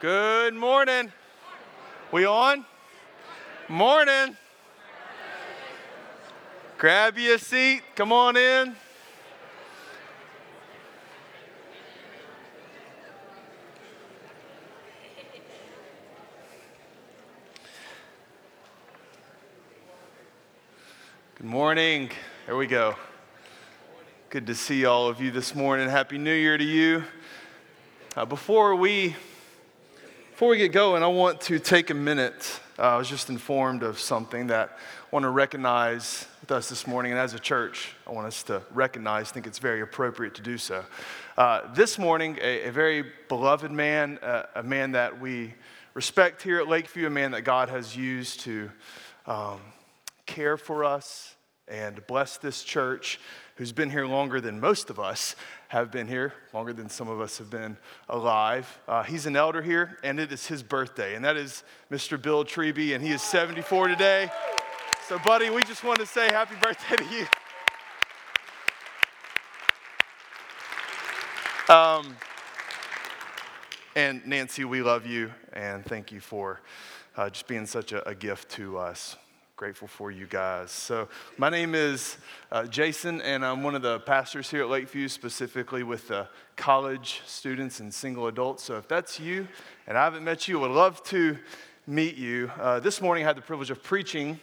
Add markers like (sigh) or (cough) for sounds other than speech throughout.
Good morning. We on? Morning. Grab you a seat. Come on in. Good morning. There we go. Good to see all of you this morning. Happy New Year to you. Uh, before we before we get going, I want to take a minute. Uh, I was just informed of something that I want to recognize with us this morning, and as a church, I want us to recognize. think it's very appropriate to do so. Uh, this morning, a, a, very beloved man, uh, a man that we respect here at Lakeview, a man that God has used to. Um, care for us and bless this church who's been here longer than most of us have been here, longer than some of us have been alive. Uh, he's an elder here, and it is his birthday, and that is Mr. Bill Treby, and he is 74 today. So, buddy, we just want to say happy birthday to you. Um, and Nancy, we love you, and thank you for uh, just being such a, a gift to us grateful for you guys. So, my name is uh, Jason, and I'm one of the pastors here at Lakeview, specifically with the college students and single adults. So, if that's you and I haven't met you, I would love to meet you. Uh, this morning, I had the privilege of preaching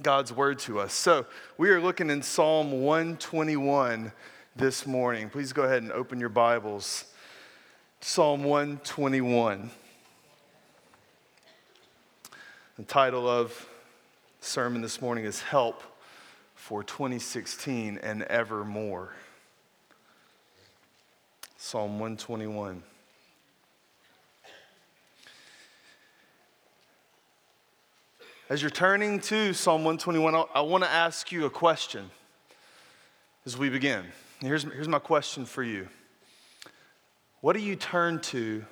God's word to us. So, we are looking in Psalm 121 this morning. Please go ahead and open your Bibles. Psalm 121. The title of sermon this morning is Help for 2016 and Evermore. Psalm 121. As you're turning to Psalm 121, I want to ask you a question as we begin. Here's, here's my question for you What do you turn to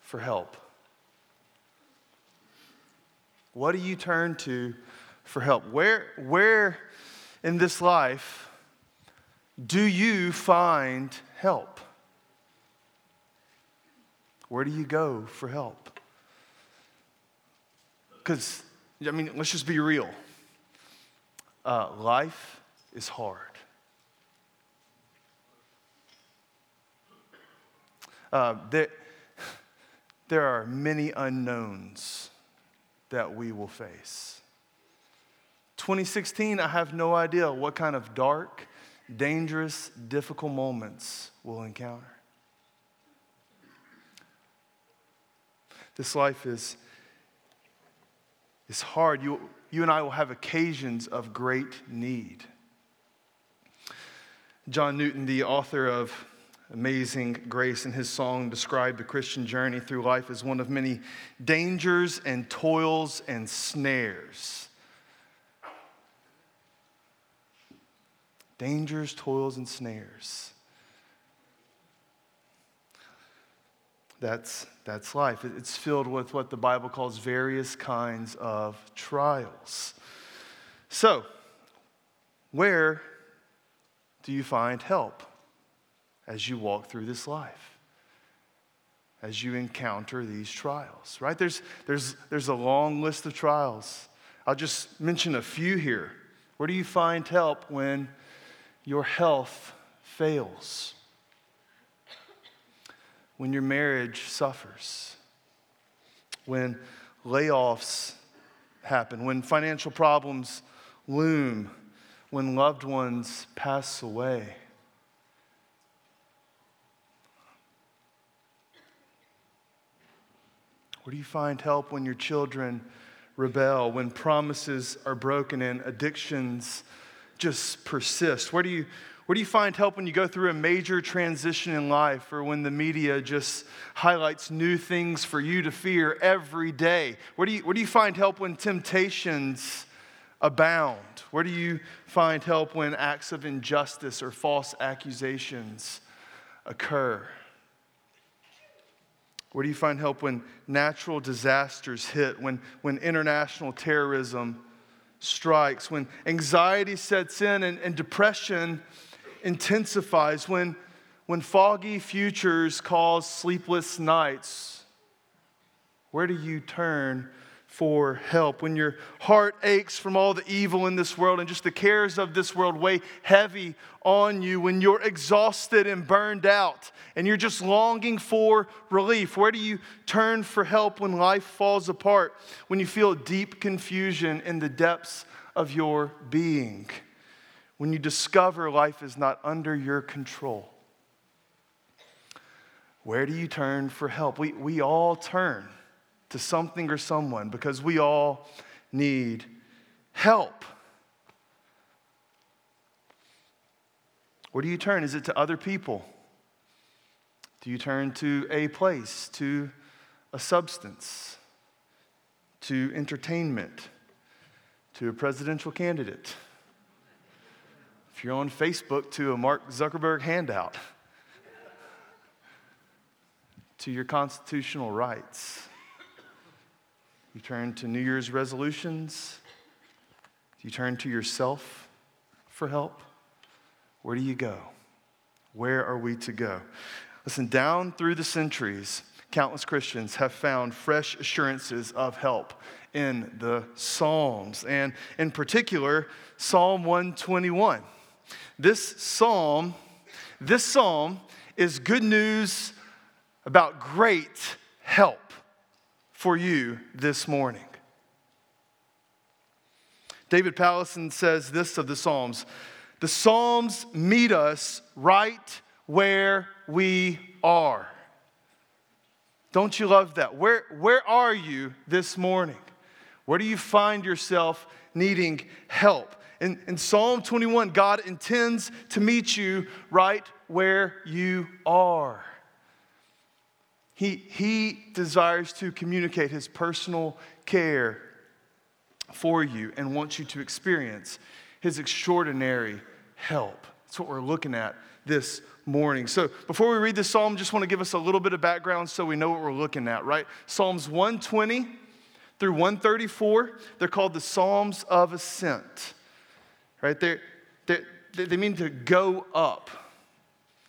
for help? What do you turn to for help? Where, where in this life do you find help? Where do you go for help? Because, I mean, let's just be real. Uh, life is hard. Uh, there, there are many unknowns that we will face. 2016, I have no idea what kind of dark, dangerous, difficult moments we'll encounter. This life is, is hard. You, you and I will have occasions of great need. John Newton, the author of Amazing Grace in his song described the Christian journey through life as one of many dangers and toils and snares. Dangers, toils, and snares. That's, that's life. It's filled with what the Bible calls various kinds of trials. So, where do you find help? as you walk through this life, as you encounter these trials, right? There's, there's, there's a long list of trials. I'll just mention a few here. Where do you find help when your health fails? When your marriage suffers? When layoffs happen? When financial problems loom? When loved ones pass away? Where do you find help when your children rebel, when promises are broken and addictions just persist? Where do you where do you find help when you go through a major transition in life or when the media just highlights new things for you to fear every day? Where do you, where do you find help when temptations abound? Where do you find help when acts of injustice or false accusations occur? Where do you find help when natural disasters hit, when, when international terrorism strikes, when anxiety sets in and, and depression intensifies, when, when foggy futures cause sleepless nights? Where do you turn for help? When your heart aches from all the evil in this world and just the cares of this world weigh heavy on you, when you're exhausted and burned out and you're just longing for relief, where do you turn for help when life falls apart? When you feel deep confusion in the depths of your being? When you discover life is not under your control? Where do you turn for help? We, we all turn to something or someone because we all need help. Where do you turn? Is it to other people? Do you turn to a place, to a substance, to entertainment, to a presidential candidate? If you're on Facebook, to a Mark Zuckerberg handout, to your constitutional rights. You turn to New Year's resolutions? Do you turn to yourself for help? Where do you go? Where are we to go? Listen, down through the centuries, countless Christians have found fresh assurances of help in the Psalms, and in particular, Psalm 121. This psalm, this psalm is good news about great help for you this morning. David Powlison says this of the Psalms The Psalms meet us right where we are. Don't you love that? Where, where are you this morning? Where do you find yourself needing help? In, in Psalm 21, God intends to meet you right where you are. He, he desires to communicate his personal care for you and wants you to experience his extraordinary help. That's what we're looking at this morning. So, before we read this psalm, just want to give us a little bit of background so we know what we're looking at, right? Psalms 120 through 134, they're called the Psalms of Ascent, right? They're, they're, they mean to go up.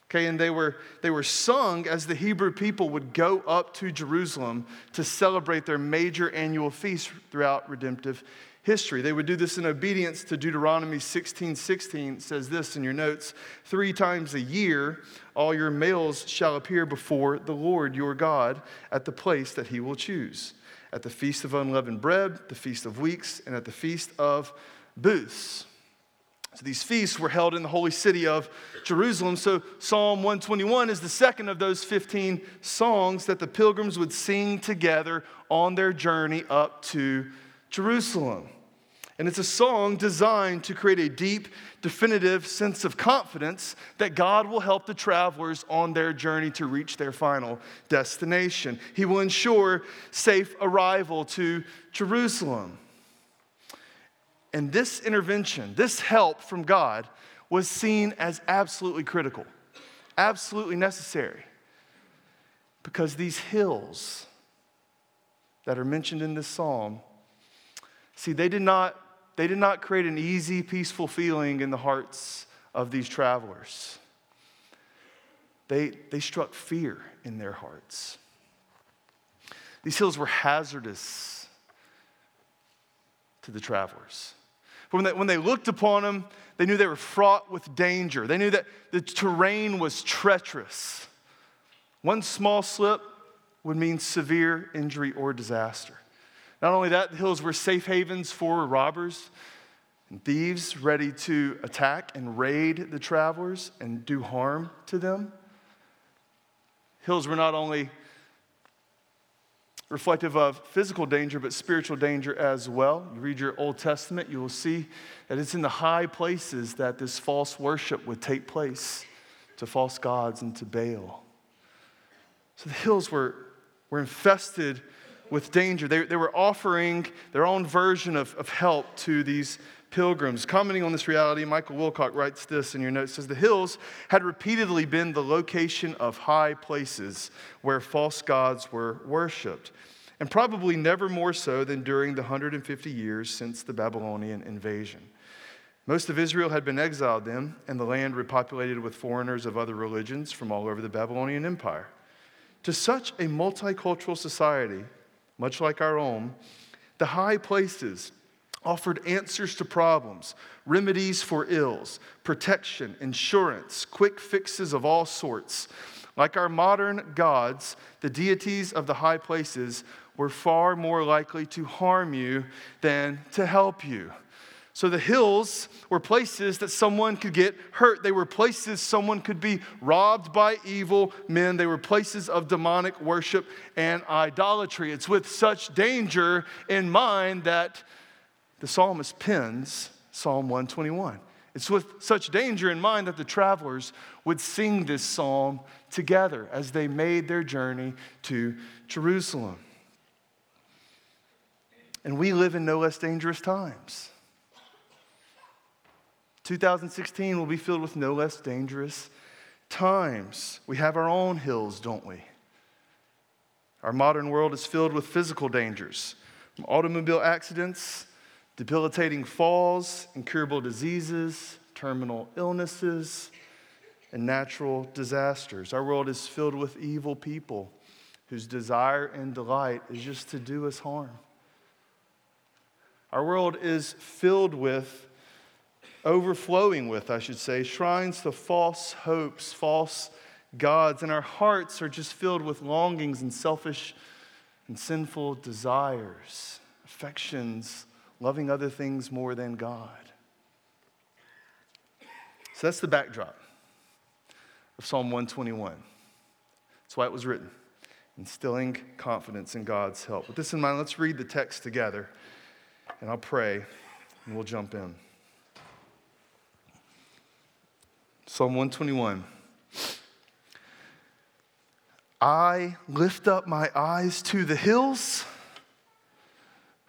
Okay, and they were, they were sung as the Hebrew people would go up to Jerusalem to celebrate their major annual feast throughout redemptive history. They would do this in obedience to Deuteronomy 16 16 says this in your notes three times a year, all your males shall appear before the Lord your God at the place that he will choose at the feast of unleavened bread, the feast of weeks, and at the feast of booths. So these feasts were held in the holy city of Jerusalem. So Psalm 121 is the second of those 15 songs that the pilgrims would sing together on their journey up to Jerusalem. And it's a song designed to create a deep, definitive sense of confidence that God will help the travelers on their journey to reach their final destination. He will ensure safe arrival to Jerusalem. And this intervention, this help from God, was seen as absolutely critical, absolutely necessary. Because these hills that are mentioned in this psalm, see, they did not, they did not create an easy, peaceful feeling in the hearts of these travelers. They, they struck fear in their hearts. These hills were hazardous to the travelers. When they, when they looked upon them, they knew they were fraught with danger. They knew that the terrain was treacherous. One small slip would mean severe injury or disaster. Not only that, the hills were safe havens for robbers and thieves ready to attack and raid the travelers and do harm to them. Hills were not only reflective of physical danger, but spiritual danger as well. You read your Old Testament, you will see that it's in the high places that this false worship would take place to false gods and to Baal. So the hills were, were infested with danger. They, they were offering their own version of, of help to these pilgrims. Commenting on this reality, Michael Wilcock writes this in your notes says the hills had repeatedly been the location of high places where false gods were worshiped, and probably never more so than during the 150 years since the Babylonian invasion. Most of Israel had been exiled then, and the land repopulated with foreigners of other religions from all over the Babylonian Empire. To such a multicultural society, much like our own, the high places offered answers to problems, remedies for ills, protection, insurance, quick fixes of all sorts. Like our modern gods, the deities of the high places were far more likely to harm you than to help you. So the hills were places that someone could get hurt. They were places someone could be robbed by evil men. They were places of demonic worship and idolatry. It's with such danger in mind that the psalmist pens Psalm 121. It's with such danger in mind that the travelers would sing this psalm together as they made their journey to Jerusalem. And we live in no less dangerous times. 2016 will be filled with no less dangerous times. We have our own hills, don't we? Our modern world is filled with physical dangers, from automobile accidents, debilitating falls, incurable diseases, terminal illnesses, and natural disasters. Our world is filled with evil people whose desire and delight is just to do us harm. Our world is filled with overflowing with, I should say, shrines to false hopes, false gods, and our hearts are just filled with longings and selfish and sinful desires, affections, loving other things more than God. So that's the backdrop of Psalm 121. That's why it was written, instilling confidence in God's help. With this in mind, let's read the text together, and I'll pray, and we'll jump in. Psalm 121. I lift up my eyes to the hills.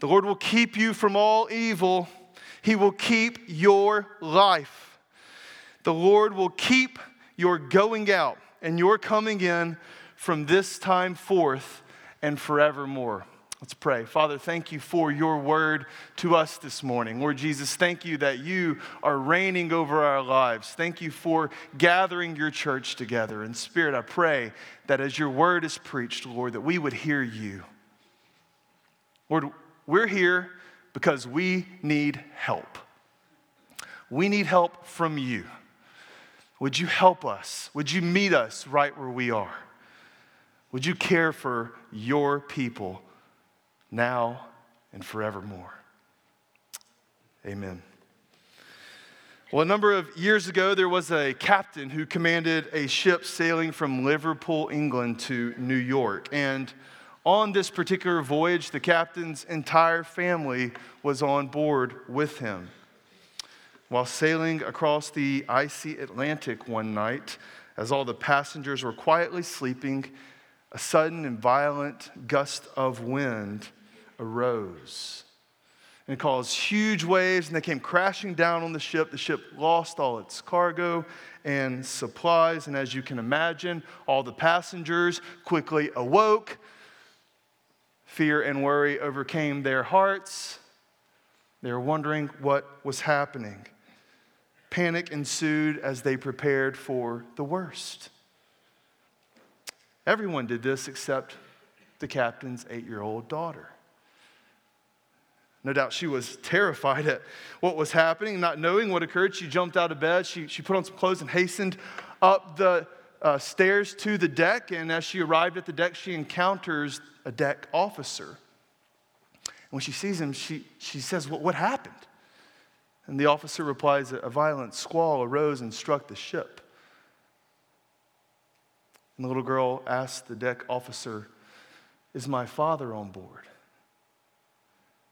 The Lord will keep you from all evil. He will keep your life. The Lord will keep your going out and your coming in from this time forth and forevermore. Let's pray. Father, thank you for your word to us this morning. Lord Jesus, thank you that you are reigning over our lives. Thank you for gathering your church together. In Spirit, I pray that as your word is preached, Lord, that we would hear you. Lord, we're here because we need help. We need help from you. Would you help us? Would you meet us right where we are? Would you care for your people? now and forevermore. Amen. Well, a number of years ago, there was a captain who commanded a ship sailing from Liverpool, England to New York. And on this particular voyage, the captain's entire family was on board with him. While sailing across the icy Atlantic one night, as all the passengers were quietly sleeping, a sudden and violent gust of wind arose. And caused huge waves, and they came crashing down on the ship. The ship lost all its cargo and supplies. And as you can imagine, all the passengers quickly awoke. Fear and worry overcame their hearts. They were wondering what was happening. Panic ensued as they prepared for the worst. Everyone did this except the captain's eight year old daughter. No doubt she was terrified at what was happening, not knowing what occurred. She jumped out of bed. She, she put on some clothes and hastened up the uh, stairs to the deck. And as she arrived at the deck, she encounters a deck officer. And when she sees him, she, she says, what, what happened? And the officer replies, A violent squall arose and struck the ship. And the little girl asked the deck officer, Is my father on board?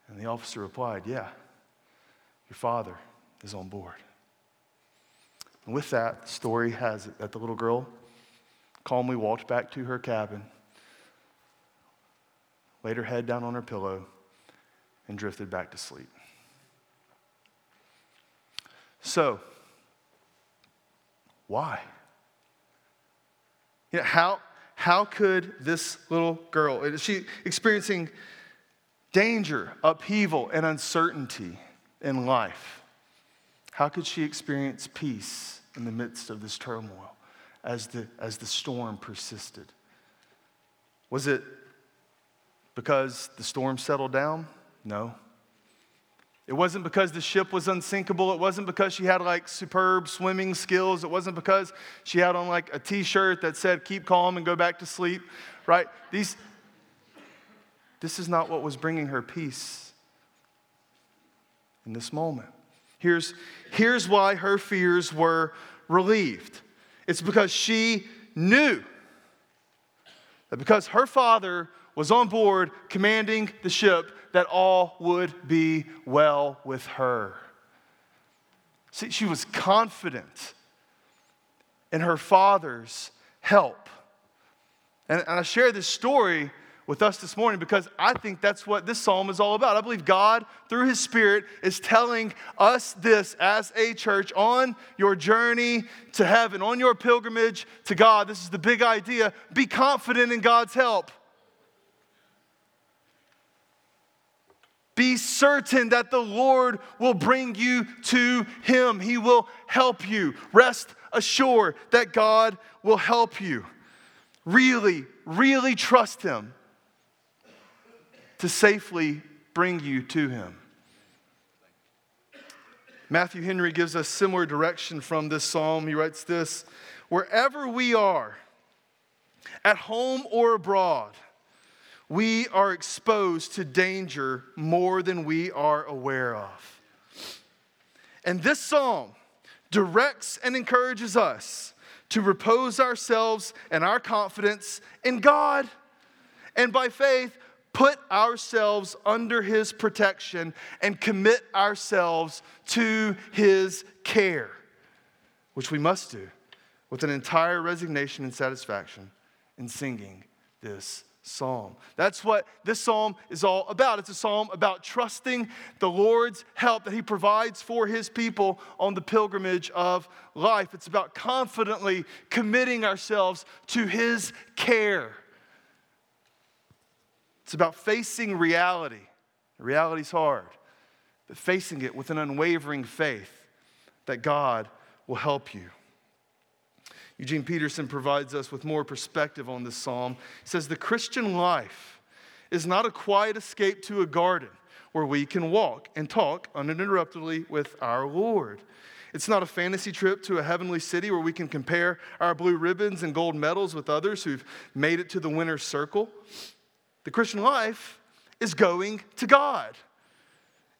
And the officer replied, Yeah, your father is on board. And with that, the story has it that the little girl calmly walked back to her cabin, laid her head down on her pillow, and drifted back to sleep. So, why? You know, how, how could this little girl, is she experiencing danger, upheaval, and uncertainty in life? How could she experience peace in the midst of this turmoil as the, as the storm persisted? Was it because the storm settled down? No. It wasn't because the ship was unsinkable. It wasn't because she had like superb swimming skills. It wasn't because she had on like a t shirt that said, keep calm and go back to sleep, right? These, this is not what was bringing her peace in this moment. Here's, here's why her fears were relieved it's because she knew that because her father was on board commanding the ship, that all would be well with her. See, she was confident in her father's help. And, and I share this story with us this morning because I think that's what this psalm is all about. I believe God, through His Spirit, is telling us this as a church on your journey to heaven, on your pilgrimage to God. This is the big idea. Be confident in God's help. Be certain that the Lord will bring you to Him. He will help you. Rest assured that God will help you. Really, really trust Him to safely bring you to Him. Matthew Henry gives us similar direction from this psalm. He writes this Wherever we are, at home or abroad, we are exposed to danger more than we are aware of. And this psalm directs and encourages us to repose ourselves and our confidence in God, and by faith, put ourselves under His protection and commit ourselves to His care, which we must do with an entire resignation and satisfaction in singing this psalm. That's what this psalm is all about. It's a psalm about trusting the Lord's help that He provides for His people on the pilgrimage of life. It's about confidently committing ourselves to His care. It's about facing reality. Reality's hard, but facing it with an unwavering faith that God will help you. Eugene Peterson provides us with more perspective on this psalm. He says, The Christian life is not a quiet escape to a garden where we can walk and talk uninterruptedly with our Lord. It's not a fantasy trip to a heavenly city where we can compare our blue ribbons and gold medals with others who've made it to the winner's circle. The Christian life is going to God.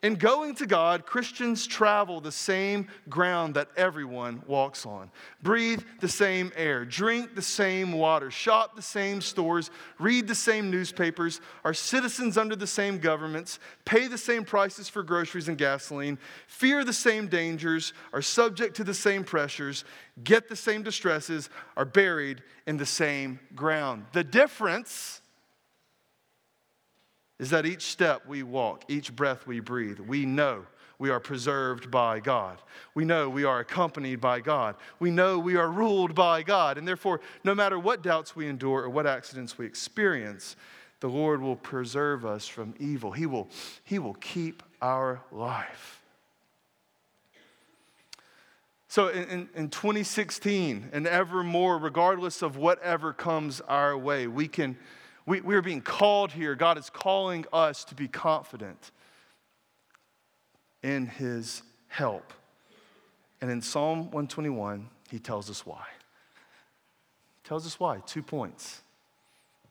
In going to God, Christians travel the same ground that everyone walks on, breathe the same air, drink the same water, shop the same stores, read the same newspapers, are citizens under the same governments, pay the same prices for groceries and gasoline, fear the same dangers, are subject to the same pressures, get the same distresses, are buried in the same ground. The difference is that each step we walk, each breath we breathe, we know we are preserved by God. We know we are accompanied by God. We know we are ruled by God. And therefore, no matter what doubts we endure or what accidents we experience, the Lord will preserve us from evil. He will, he will keep our life. So in, in, in 2016 and evermore, regardless of whatever comes our way, we can we, we are being called here. God is calling us to be confident in his help. And in Psalm 121, he tells us why. He tells us why. Two points.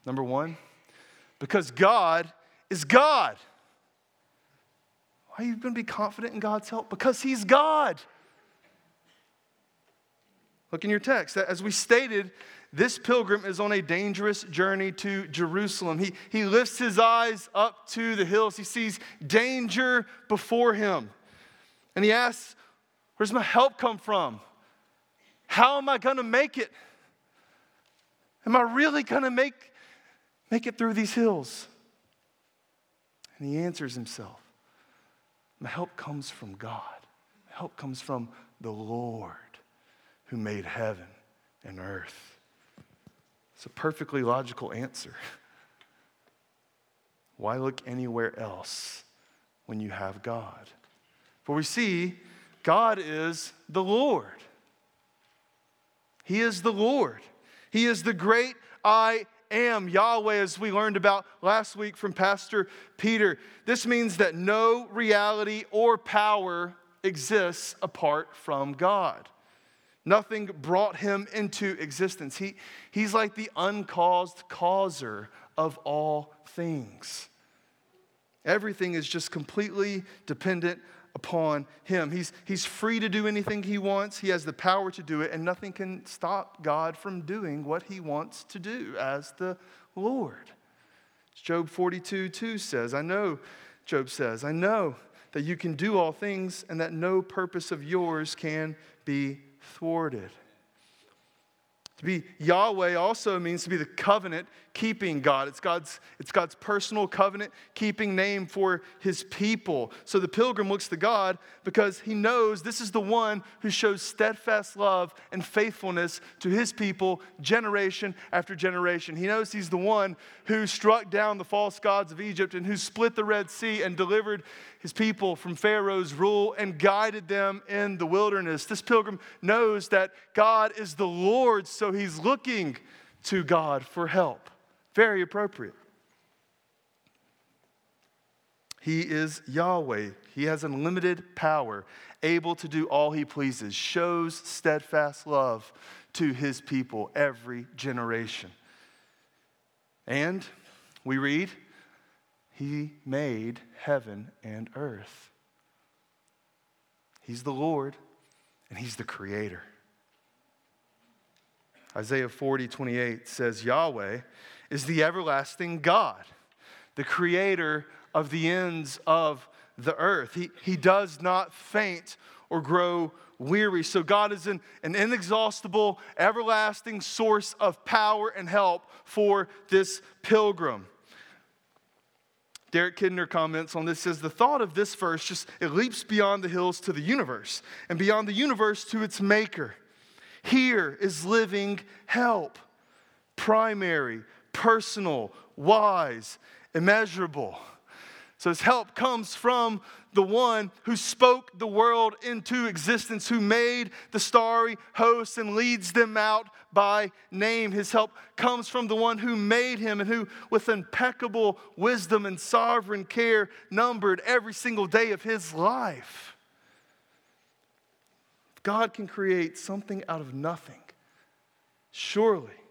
Number one, because God is God. Why are you going to be confident in God's help? Because he's God. Look in your text. As we stated, this pilgrim is on a dangerous journey to Jerusalem. He, he lifts his eyes up to the hills. He sees danger before him. And he asks, Where's my help come from? How am I going to make it? Am I really going to make, make it through these hills? And he answers himself My help comes from God, My help comes from the Lord who made heaven and earth. It's a perfectly logical answer. (laughs) Why look anywhere else when you have God? For we see God is the Lord. He is the Lord. He is the great I am, Yahweh, as we learned about last week from Pastor Peter. This means that no reality or power exists apart from God. Nothing brought him into existence. He, he's like the uncaused causer of all things. Everything is just completely dependent upon him. He's, he's free to do anything he wants, he has the power to do it, and nothing can stop God from doing what he wants to do as the Lord. Job 42 2 says, I know, Job says, I know that you can do all things and that no purpose of yours can be thwarted. To be Yahweh also means to be the covenant keeping God. It's God's, it's God's personal covenant keeping name for his people. So the pilgrim looks to God because he knows this is the one who shows steadfast love and faithfulness to his people generation after generation. He knows he's the one who struck down the false gods of Egypt and who split the Red Sea and delivered his people from Pharaoh's rule and guided them in the wilderness. This pilgrim knows that God is the Lord, so he's looking to God for help. Very appropriate. He is Yahweh. He has unlimited power, able to do all he pleases, shows steadfast love to his people every generation. And we read, He made heaven and earth. He's the Lord and He's the Creator. Isaiah 40, 28 says, Yahweh is the everlasting God, the creator of the ends of the earth. He, he does not faint or grow weary. So, God is an, an inexhaustible, everlasting source of power and help for this pilgrim. Derek Kidner comments on this says the thought of this verse just it leaps beyond the hills to the universe and beyond the universe to its maker. Here is living help, primary, personal, wise, immeasurable. So his help comes from the one who spoke the world into existence, who made the starry hosts and leads them out by name. His help comes from the one who made him and who, with impeccable wisdom and sovereign care, numbered every single day of his life. God can create something out of nothing. Surely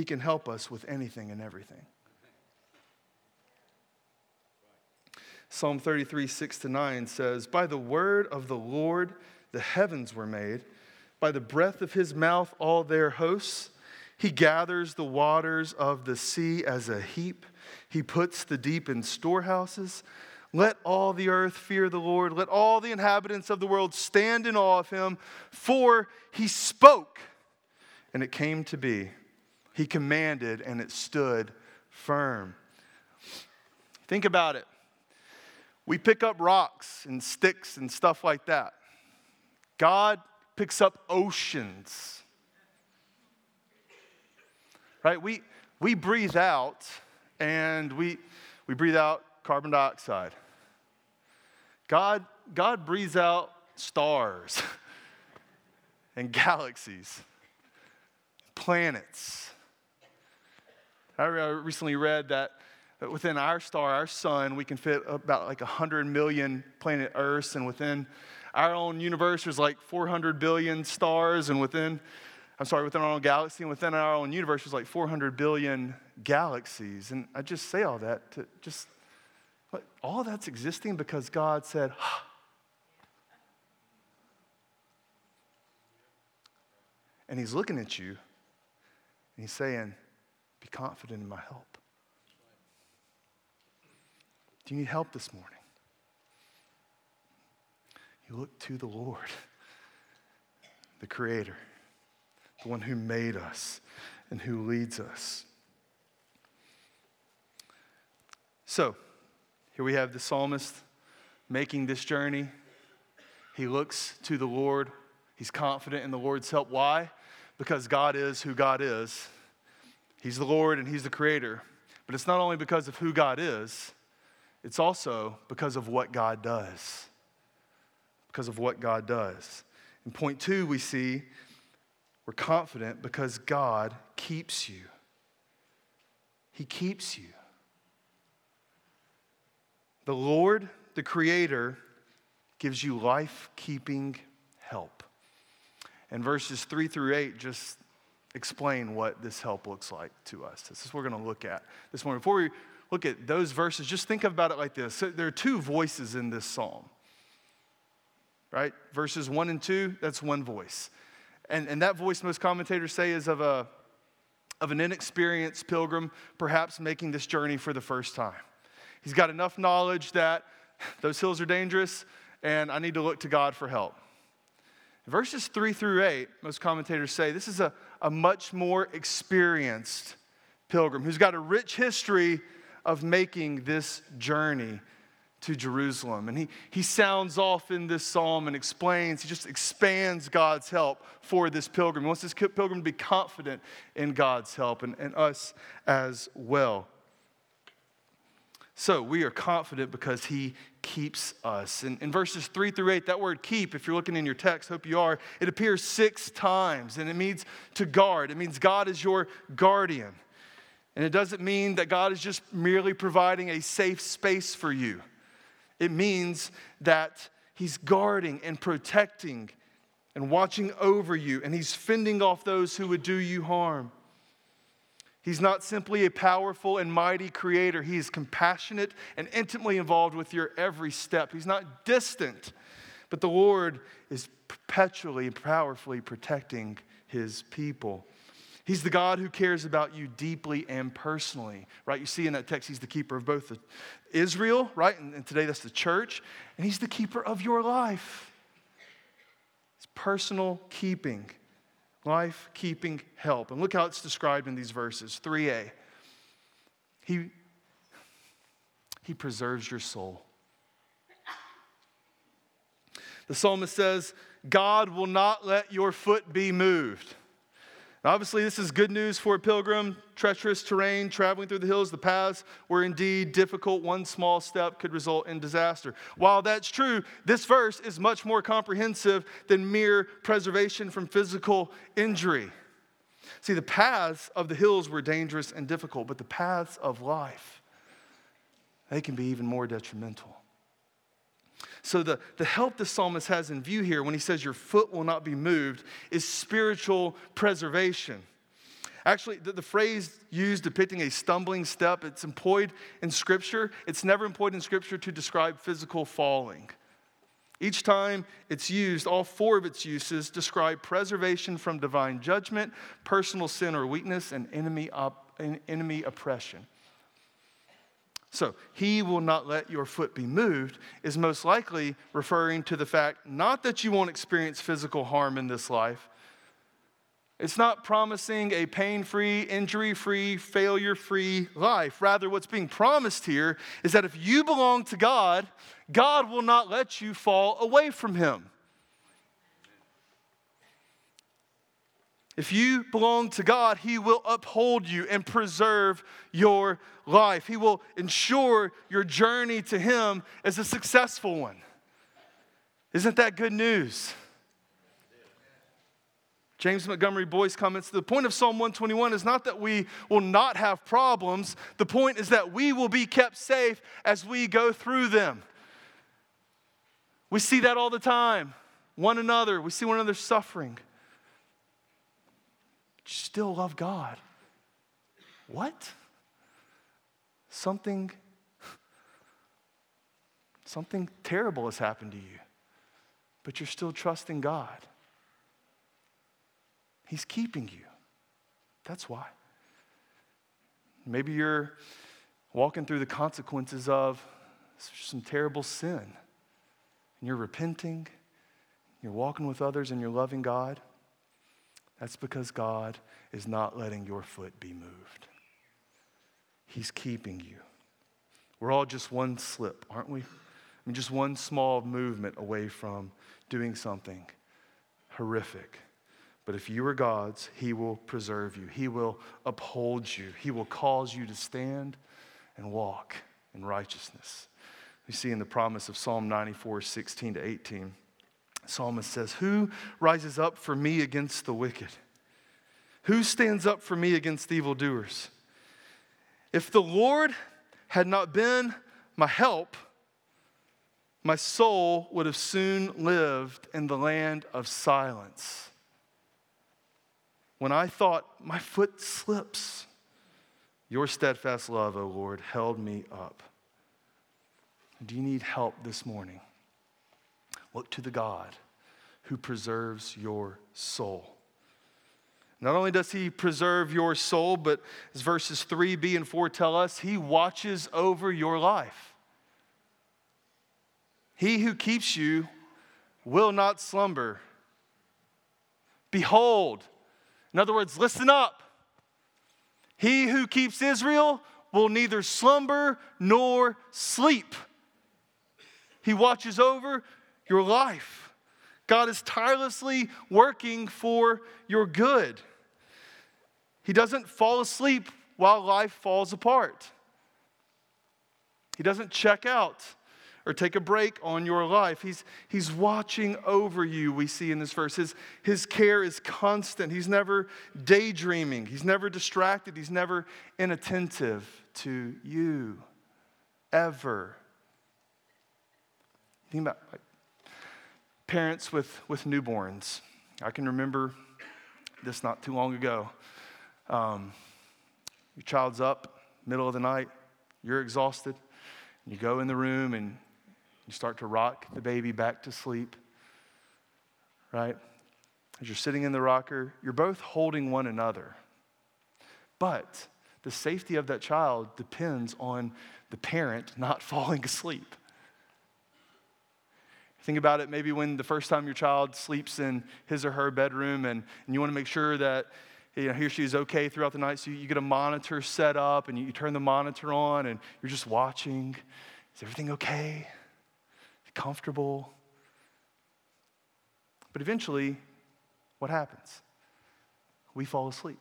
he can help us with anything and everything. Psalm 33, 6 to 9 says, By the word of the Lord the heavens were made, by the breath of his mouth all their hosts. He gathers the waters of the sea as a heap, he puts the deep in storehouses. Let all the earth fear the Lord. Let all the inhabitants of the world stand in awe of him. For he spoke, and it came to be. He commanded, and it stood firm. Think about it. We pick up rocks and sticks and stuff like that. God picks up oceans. Right? We, we breathe out and we, we breathe out carbon dioxide. God, God breathes out stars (laughs) and galaxies, planets. I recently read that within our star, our sun, we can fit about like 100 million planet Earths, and within our own universe, there's like 400 billion stars, and within, I'm sorry, within our own galaxy, and within our own universe, there's like 400 billion galaxies. And I just say all that to just, all that's existing because God said, And He's looking at you, and He's saying, Be confident in my help. Do you need help this morning? You look to the Lord, the Creator, the one who made us and who leads us. So, Here we have the psalmist making this journey. He looks to the Lord. He's confident in the Lord's help. Why? Because God is who God is. He's the Lord and He's the Creator. But it's not only because of who God is, it's also because of what God does. Because of what God does. In point two, we see we're confident because God keeps you. He keeps you. The Lord, the Creator, gives you life keeping help. And verses 3 through 8 just explain what this help looks like to us. This is what we're going to look at this morning. Before we look at those verses, just think about it like this. So there are two voices in this psalm, right? Verses 1 and 2, that's one voice. And, and that voice, most commentators say, is of, a, of an inexperienced pilgrim, perhaps making this journey for the first time. He's got enough knowledge that (laughs) those hills are dangerous and I need to look to God for help. Verses 3 through 8, most commentators say this is a, a much more experienced pilgrim who's got a rich history of making this journey to Jerusalem. And he, he sounds off in this psalm and explains, he just expands God's help for this pilgrim. He wants this pilgrim to be confident in God's help and, and us as well. So we are confident because he keeps us. And in verses three through eight, that word keep, if you're looking in your text, hope you are, it appears six times and it means to guard. It means God is your guardian. And it doesn't mean that God is just merely providing a safe space for you. It means that He's guarding and protecting and watching over you, and He's fending off those who would do you harm. He's not simply a powerful and mighty creator. He is compassionate and intimately involved with your every step. He's not distant, but the Lord is perpetually and powerfully protecting his people. He's the God who cares about you deeply and personally, right? You see in that text, he's the keeper of both Israel, right? And, today that's the church. And he's the keeper of your life. It's personal keeping life keeping help. And look how it's described in these verses 3a. He, he preserves your soul. The psalmist says, God will not let your foot be moved. Obviously, this is good news for a pilgrim. Treacherous terrain, traveling through the hills, the paths were indeed difficult. One small step could result in disaster. While that's true, this verse is much more comprehensive than mere preservation from physical injury. See, the paths of the hills were dangerous and difficult, but the paths of life, they can be even more detrimental. So, the, the help the psalmist has in view here when he says, Your foot will not be moved, is spiritual preservation. Actually, the, the, phrase used depicting a stumbling step, it's employed in Scripture. It's never employed in Scripture to describe physical falling. Each time it's used, all four of its uses describe preservation from divine judgment, personal sin or weakness, and enemy, op- enemy oppression. So, he will not let your foot be moved is most likely referring to the fact not that you won't experience physical harm in this life. It's not promising a pain free, injury free, failure free life. Rather, what's being promised here is that if you belong to God, God will not let you fall away from Him. If you belong to God, He will uphold you and preserve your life. He will ensure your journey to Him is a successful one. Isn't that good news? James Montgomery Boice comments the point of Psalm 121 is not that we will not have problems, the point is that we will be kept safe as we go through them. We see that all the time. One another, we see one another suffering still love God. What? Something something terrible has happened to you. But you're still trusting God. He's keeping you. That's why. Maybe you're walking through the consequences of some terrible sin and you're repenting, you're walking with others and you're loving God. That's because God is not letting your foot be moved. He's keeping you. We're all just one slip, aren't we? I mean, just one small movement away from doing something horrific. But if you are God's, He will preserve you, He will uphold you, He will cause you to stand and walk in righteousness. We see in the promise of Psalm 94 16 to 18, psalmist says, Who rises up for me against the wicked? Who stands up for me against evildoers? If the Lord had not been my help, my soul would have soon lived in the land of silence. When I thought, my foot slips, your steadfast love, O Lord, held me up. Do you need help this morning? Look to the God who preserves your soul. Not only does he preserve your soul, but as verses 3b and 4 tell us, he watches over your life. He who keeps you will not slumber. Behold, in other words, listen up. He who keeps Israel will neither slumber nor sleep. He watches over your life. God is tirelessly working for your good. He doesn't fall asleep while life falls apart. He doesn't check out or take a break on your life. He's, he's watching over you, we see in this verse. His, his care is constant. He's never daydreaming, he's never distracted, he's never inattentive to you, ever. Think about like, parents with, with newborns. I can remember this not too long ago. Um, your child's up, middle of the night, you're exhausted. You go in the room and you start to rock the baby back to sleep, right? As you're sitting in the rocker, you're both holding one another. But the safety of that child depends on the parent not (laughs) falling asleep. Think about it maybe when the first time your child sleeps in his or her bedroom and, and you want to make sure that you know, he or she is okay throughout the night. So you get a monitor set up and you, you turn the monitor on and you're just watching. Is everything okay? Comfortable? But eventually, what happens? We fall asleep.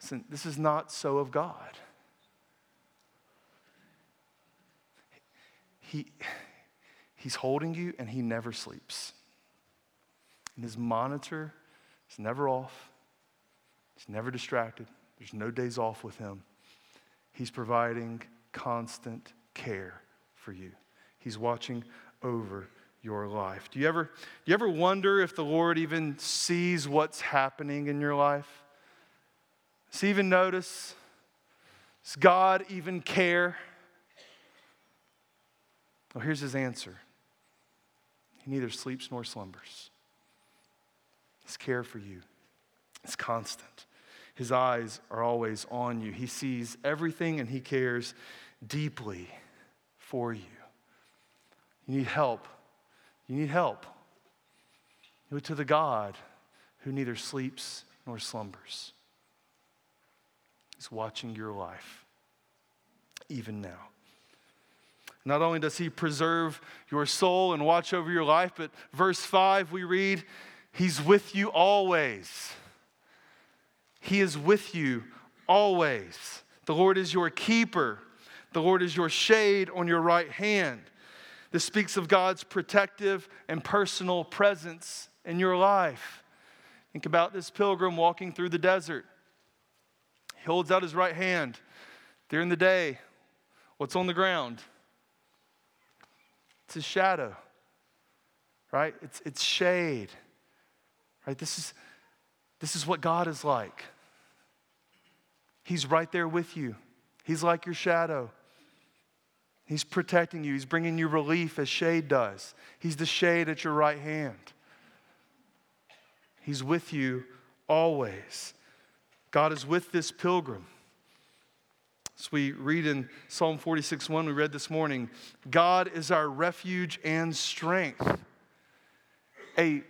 Listen, this is not so of God. He, he's holding you and he never sleeps. And his monitor is never off. He's never distracted. There's no days off with him. He's providing constant care for you. He's watching over your life. Do you ever, do you ever wonder if the Lord even sees what's happening in your life? Does he even notice? Does God even care? Well, here's his answer He neither sleeps nor slumbers. His care for you is constant. His eyes are always on you. He sees everything and he cares deeply for you. You need help. You need help. Look to the God who neither sleeps nor slumbers. He's watching your life, even now. Not only does he preserve your soul and watch over your life, but verse 5 we read, He's with you always. He is with you always. The Lord is your keeper. The Lord is your shade on your right hand. This speaks of God's protective and personal presence in your life. Think about this pilgrim walking through the desert. He holds out his right hand during the day. What's on the ground? It's his shadow, right? It's, it's shade, right? This is, this is what God is like. He's right there with you, He's like your shadow. He's protecting you. He's bringing you relief as shade does. He's the shade at your right hand. He's with you always. God is with this pilgrim. As we read in Psalm 46 1, we read this morning God is our refuge and strength, a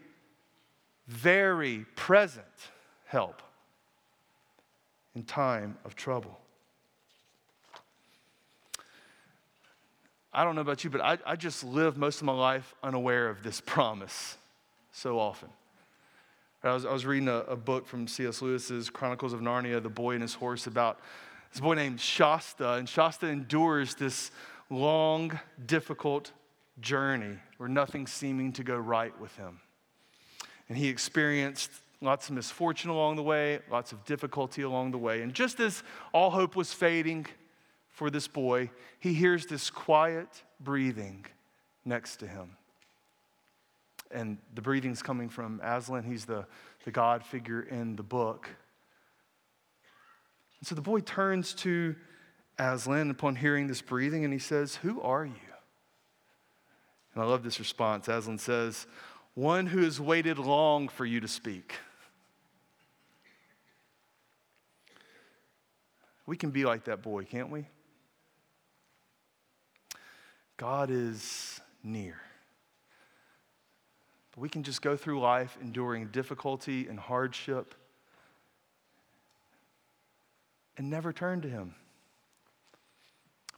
very present help in time of trouble. I don't know about you, but I, I just live most of my life unaware of this (laughs) promise so often. I was, I was reading a, a book from C.S. Lewis's Chronicles of Narnia, The Boy and His Horse, about this boy named Shasta. And Shasta endures this long, difficult journey where nothing's seeming to go right with him. And he experienced lots of misfortune along the way, lots of difficulty along the way. And just as all hope was fading for this boy, he hears this quiet breathing next to him and the breathing's coming from Aslan. He's the, the God figure in the book. And so the boy turns to Aslan upon hearing this breathing and he says, Who are you? And I love this response. Aslan says, One who has waited long for you to speak. We can be like that boy, can't we? God is near. But we can just go through life enduring difficulty and hardship and never turn to Him.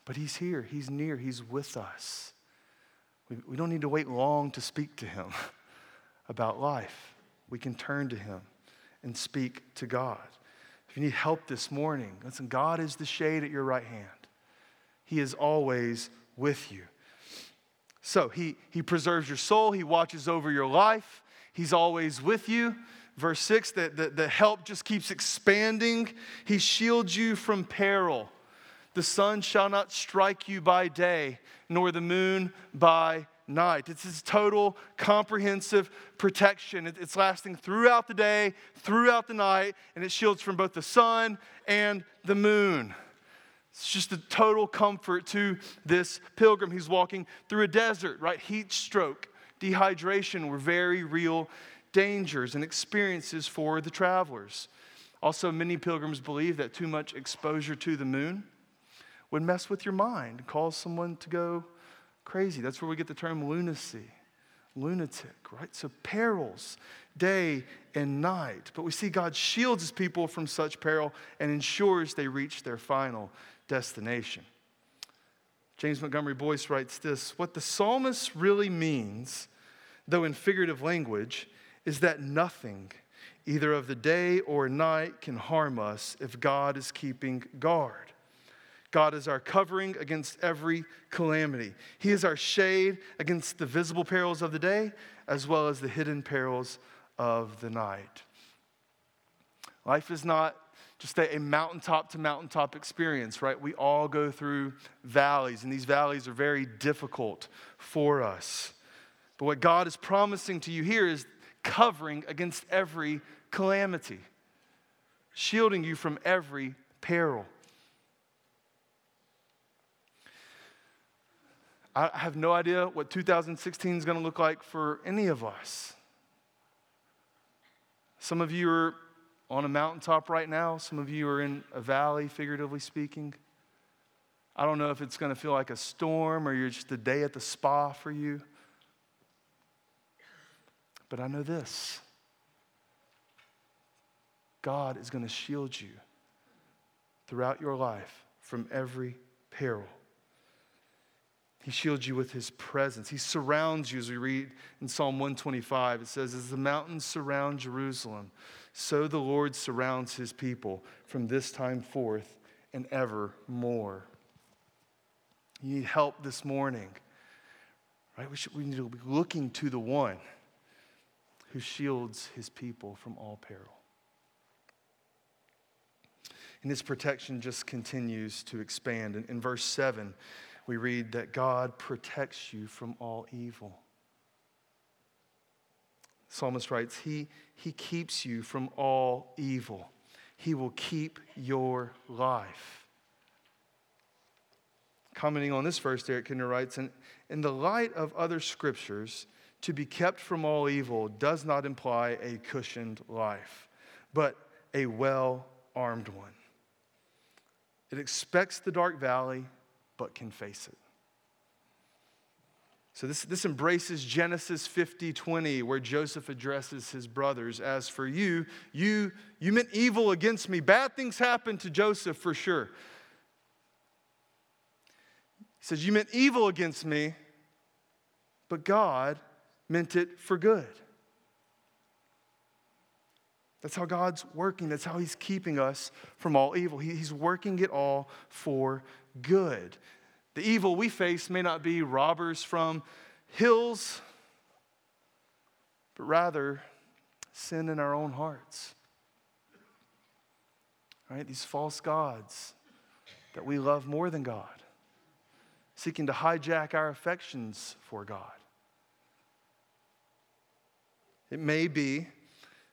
But He's here, He's near, He's with us. We, we don't need to wait long to speak to Him (laughs) about life. We can turn to Him and speak to God. If you need help this morning, listen, God is the shade at your right hand. He is always with you. So he, he preserves your soul, he watches over your life, he's always with you. Verse 6 that the, the help just keeps expanding. He shields you from peril. The sun shall not strike you by day, nor the moon by night. It's his total, comprehensive protection. It's lasting throughout the day, throughout the night, and it shields from both the sun and the moon. It's just a total comfort to this pilgrim. He's walking through a desert, right? Heat stroke, dehydration were very real dangers and experiences for the travelers. Also, many pilgrims believe that too much exposure to the moon would mess with your mind, cause someone to go crazy. That's where we get the term lunacy, lunatic, right? So, perils, day and night. But we see God shields his people from such peril and ensures they reach their final destination. James Montgomery Boice writes this What the psalmist really means, though in figurative language, is that nothing, either of the day or night, can harm us if God is keeping guard. God is our covering against every calamity. He is our shade against the visible perils of the day as well as the hidden perils of the night. Life is not just a, mountaintop to mountaintop experience, right? We all go through valleys, and these valleys are very difficult for us. But what God is promising to you here is covering against every calamity, shielding you from every peril. I have no idea what 2016 is going to look like for any of us. Some of you are on a mountaintop right now. Some of you are in a valley, figuratively speaking. I don't know if it's going to feel like a storm or you're just a day at the spa for you. But I know this God is going to shield you throughout your life from every peril. He shields you with his presence. He surrounds you, as we read in Psalm 125. It says, As the mountains surround Jerusalem, so the Lord surrounds his people from this time forth and evermore. You need help this morning, right? We, should, we need to be looking to the one who shields his people from all peril. And his protection just continues to expand. In, in verse 7, we read that God protects you from all evil. Psalmist writes, he, he keeps you from all evil. He will keep your life. Commenting on this verse, Derek Kidner writes, in, in the light of other scriptures, to be kept from all evil does not imply a cushioned life, but a well armed one. It expects the dark valley, but can face it. So this, this embraces Genesis 50, 20, where Joseph addresses his brothers. As for you, you, you meant evil against me. Bad things happened to Joseph for sure. He says, You meant evil against me, but God meant it for good. That's how God's working. That's how He's keeping us from all evil. He's working it all for good. The evil we face may not be robbers from hills, but rather sin in our own hearts. Right? These false gods that we love more than God, seeking to hijack our affections for God. It may be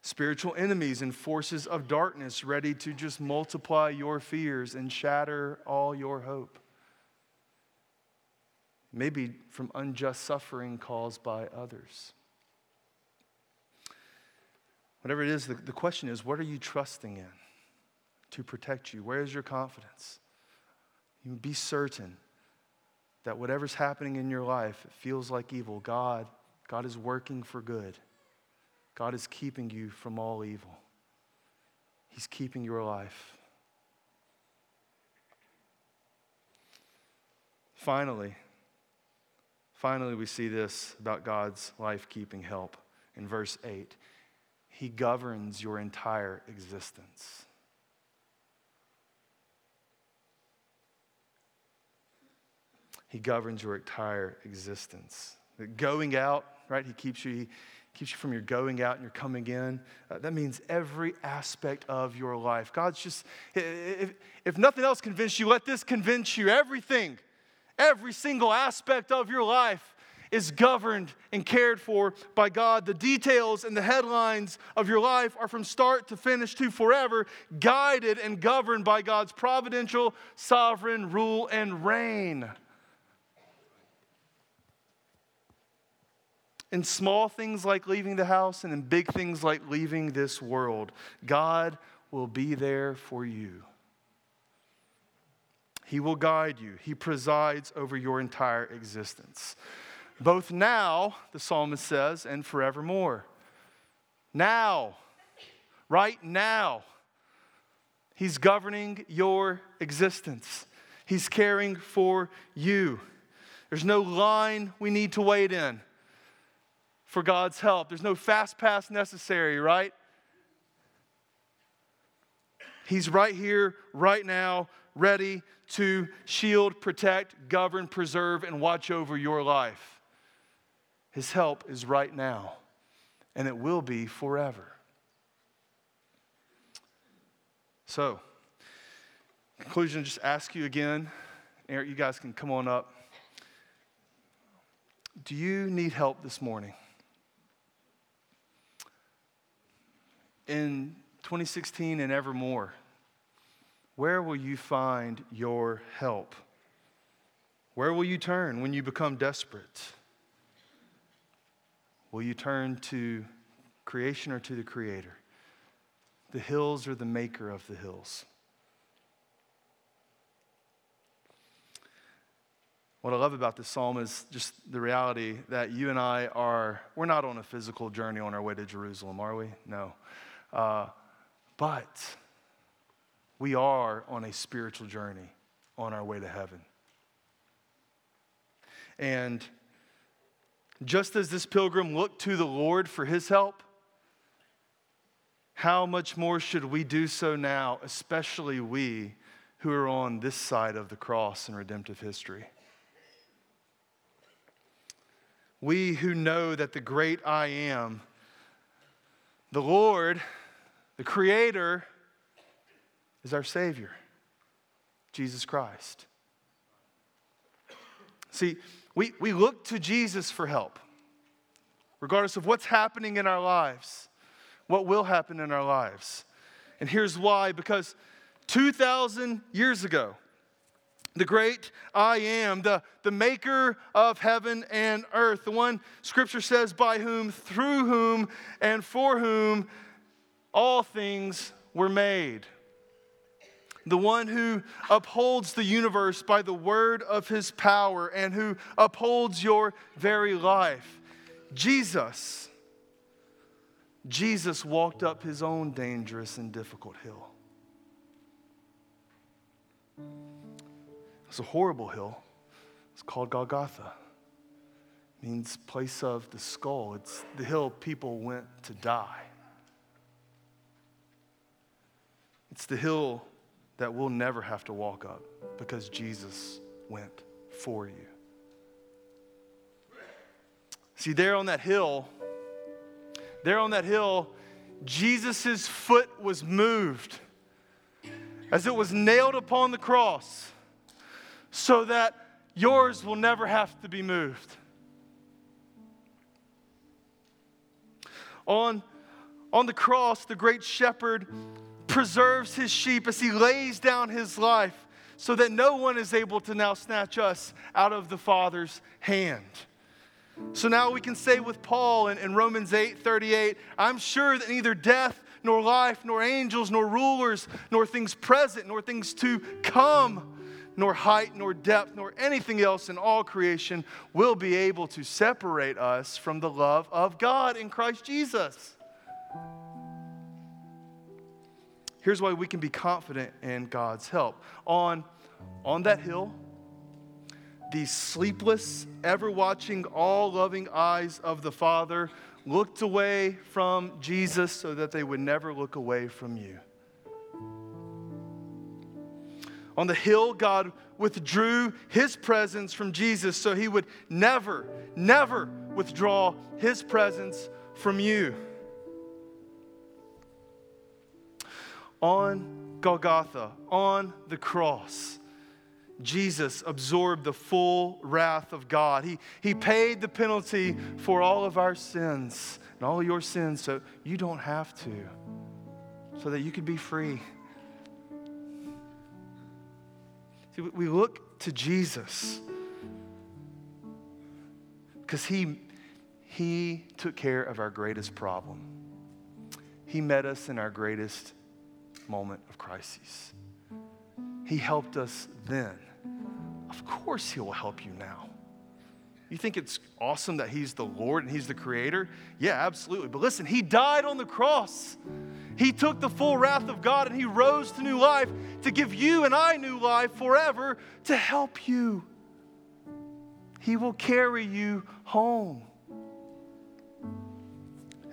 spiritual enemies and forces of darkness ready to just multiply your fears and shatter all your hope. Maybe from unjust suffering caused by others. Whatever it is, the, the question is what are you trusting in to protect you? Where is your confidence? You be certain that whatever's happening in your life, it feels like evil. God, God is working for good. God is keeping you from all evil. He's keeping your life. Finally, finally, we see this about God's life keeping help in verse 8. He governs your entire existence. He governs your entire existence. Going out, right? He keeps you, he keeps you from your going out and your coming in. Uh, that means every aspect of your life. God's just, if, if nothing else convinced you, let this convince you. Everything, every single aspect of your life is governed and cared for by God. The details and the headlines of your life are from start to finish to forever, guided and governed by God's providential, sovereign rule and reign. In small things like leaving the house and in big things like leaving this world, God will be there for you. He will guide you. He presides over your entire existence. Both now, the psalmist says, and forevermore. Now, right now, He's governing your existence. He's caring for you. There's no line we need to wait in for God's help. There's no fast pass necessary, right? He's right here, right now, ready to shield, protect, govern, preserve, and watch over your life. His help is right now, and it will be forever. So, conclusion, just ask you again. Eric, you guys can come on up. Do you need help this morning? In 2016 and evermore, where will you find your help? Where will you turn when you become desperate? Will you turn to creation or to the Creator? The hills or the maker of the hills? What I love about this psalm is just the reality that you and I are, we're not on a physical journey on our way to Jerusalem, are we? No. Uh, but we are on a spiritual journey on our way to heaven. And just as this pilgrim looked to the Lord for his help, how much more should we do so now, especially we who are on this side of the cross in redemptive history? We who know that the great I am, the Lord, the Creator is our Savior, Jesus Christ. See, we, we look to Jesus for help, regardless of what's happening in our lives, what will happen in our lives. And here's why because 2,000 years ago, the great I am, the, the maker of heaven and earth, the one scripture says, by whom, through whom, and for whom all things were made. The one who upholds the universe by the word of his power and who upholds your very life. Jesus. Jesus walked up his own dangerous and difficult hill. It's a horrible hill, It's called Golgotha. It means place of the skull. It's the hill people went to die. It's the hill that we'll never have to walk up because Jesus went for you. See, there on that hill, there on that hill, Jesus' foot was moved as it was nailed upon the cross so that yours will never have to be moved. On, on the cross, the great shepherd preserves his sheep as he lays down his life so that no one is able to now snatch us out of the Father's hand. So now we can say with Paul in, in, Romans 8 38, I'm sure that neither death, nor life, nor angels, nor rulers, nor things present, nor things to come, nor height, nor depth, nor anything else in all creation will be able to separate us from the love of God in Christ Jesus. Here's why we can be confident in God's help. On, on that hill, these sleepless, ever watching, all loving eyes of the Father looked away from Jesus so that they would never look away from you. On the hill, God withdrew his presence from Jesus so he would never, never withdraw his presence from you. On Golgotha, on the cross, Jesus absorbed the full wrath of God. He, he paid the penalty for all of our sins and all your sins so you don't have to, so that you could be free. See, we look to Jesus because he, he took care of our greatest problem. He met us in our greatest moment of crises. He helped us then. Of course, He will help you now. You think it's awesome that He's the Lord and He's the Creator? Yeah, absolutely. But listen, He died on the cross. He took the full wrath of God and He rose to new life to give you and I new life forever to help you. He will carry you home.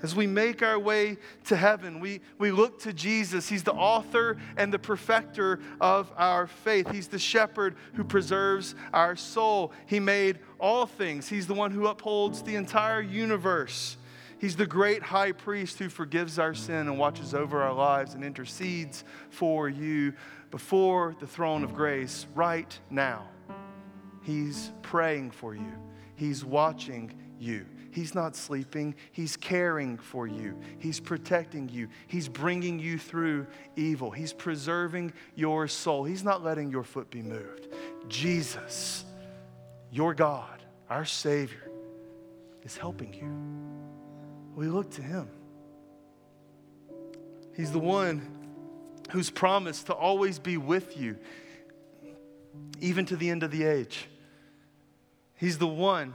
As we make our way to heaven, we, we look to Jesus. He's the author and the perfecter of our faith. He's the shepherd who preserves our soul. He made all things, He's the one who upholds the entire universe. He's the great high priest who forgives our sin and watches over our lives and intercedes for you before the throne of grace right now. He's praying for you, He's watching you. He's not sleeping. He's caring for you. He's protecting you. He's bringing you through evil. He's preserving your soul. He's not letting your foot be moved. Jesus, your God, our Savior, is helping you. We look to Him. He's the one who's promised to always be with you, even to the end of the age. He's the one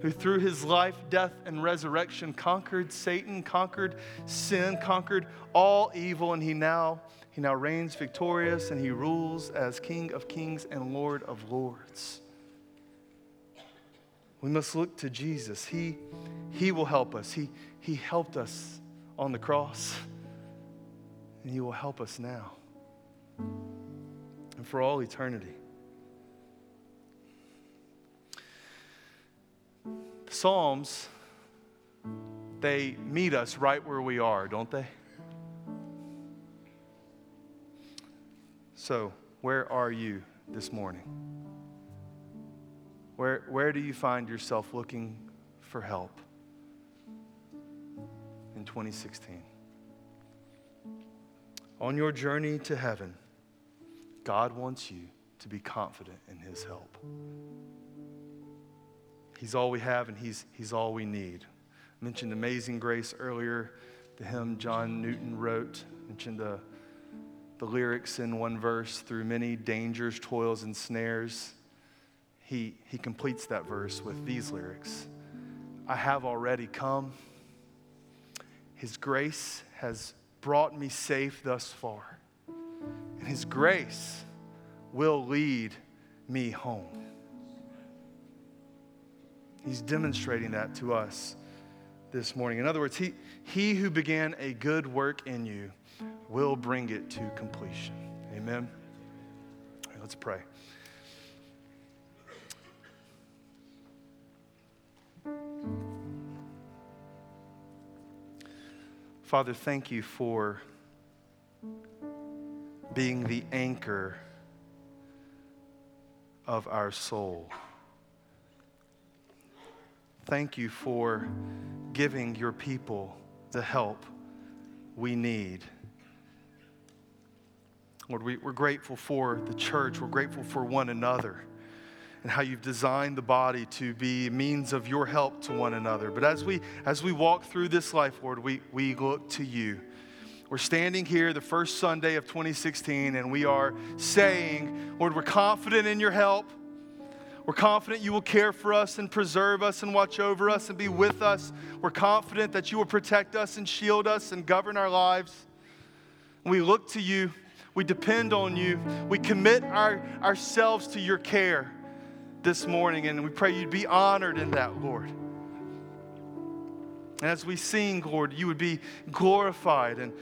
who through his life, death, and resurrection conquered Satan, conquered sin, conquered all evil, and he now, he now reigns victorious and he rules as King of kings and Lord of lords. We must look to Jesus. He, he will help us. He, he helped us on the cross, and He will help us now and for all eternity. Psalms, they meet us right where we are, don't they? So, where are you this morning? Where, where do you find yourself looking for help in 2016? On your journey to heaven, God wants you to be confident in His help. He's all we have and He's, he's all we need. I mentioned Amazing Grace earlier, the hymn John Newton wrote. I mentioned the, the lyrics in one verse through many dangers, toils, and snares he, he completes that verse with these lyrics I have already come. His grace has brought me safe thus far, and His grace will lead me home. He's demonstrating that to us this morning. In other words, he, he who began a good work in you will bring it to completion. Amen. Let's pray. Father, thank you for being the anchor of our soul. Thank you for giving your people the help we need. Lord, we, are grateful for the church. We're grateful for one another and how you've designed the body to be means of your help to one another. But as we as we walk through this life, Lord, we, we look to you. We're standing here the first Sunday of 2016, and we are saying, Lord, we're confident in your help. We're confident you will care for us and preserve us and watch over us and be with us. We're confident that you will protect us and shield us and govern our lives. We look to you. We depend on you. We commit our, ourselves to your care this morning, and we pray you'd be honored in that, Lord. And as we sing, Lord, you would be glorified. And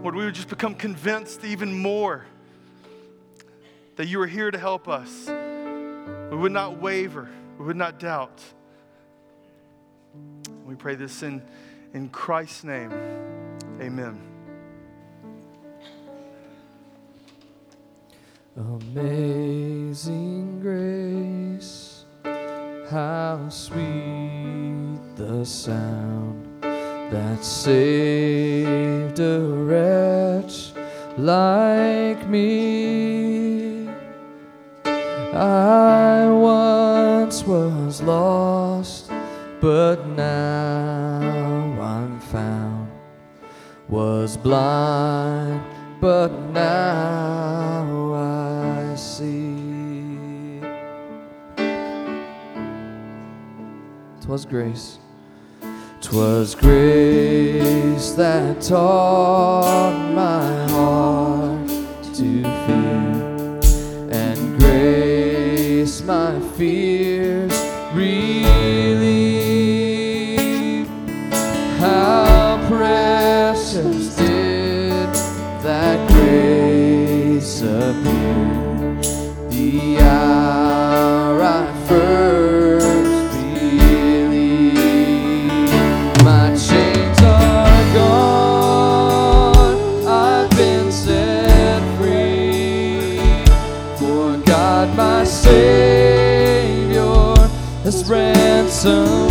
Lord, we would just become convinced even more that you are here to help us. We would not waver, we would not doubt. We pray this in, in Christ's name. Amen. Amazing grace, how sweet the sound that saved a wretch like me. I once was lost, but now I'm found. Was blind, but now I see. Twas grace. Twas grace that taught my heart my ransomed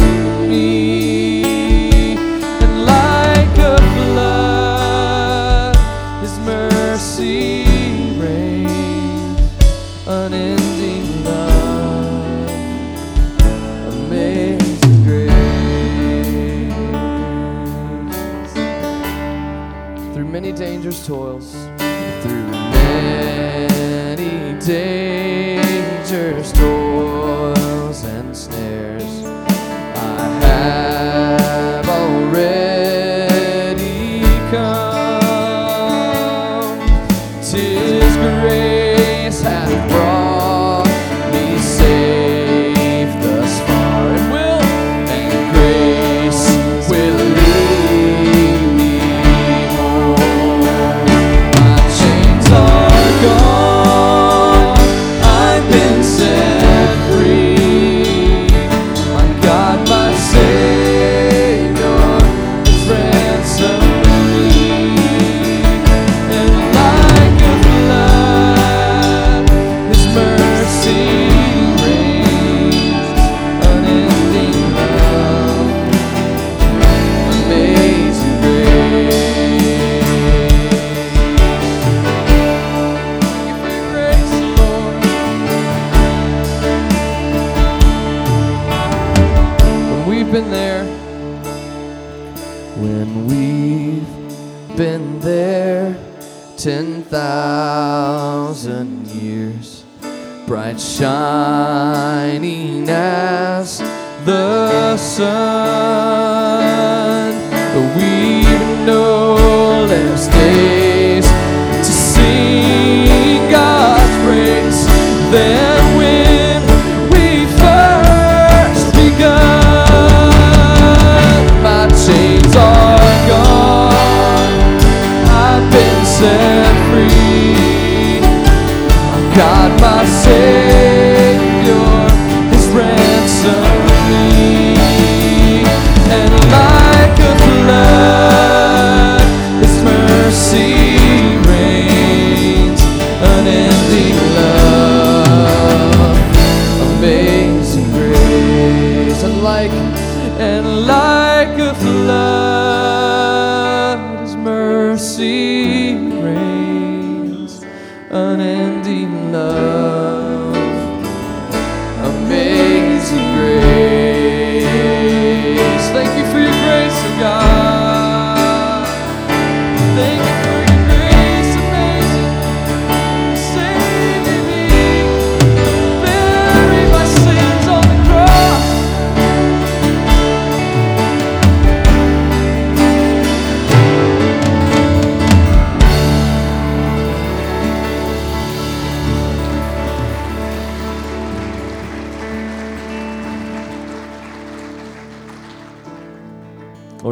mercy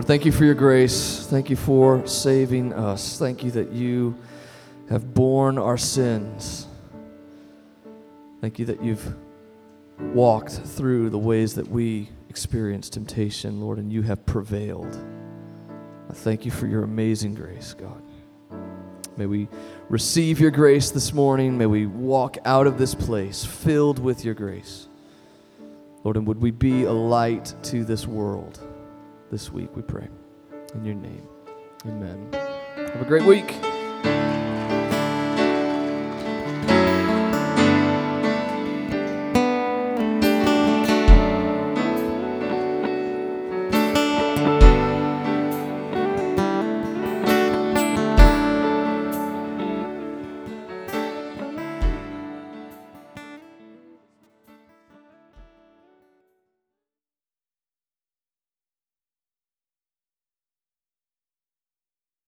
Lord, thank you for your grace. Thank you for saving us. Thank you that you have borne our sins. Thank you that you've walked through the ways that we experience temptation, Lord, and you have prevailed. I thank you for your amazing grace, God. May we receive your grace this morning. May we walk out of this place filled with your grace. Lord, and would we be a light to this world this week, we pray. In your name, amen. Have a great week.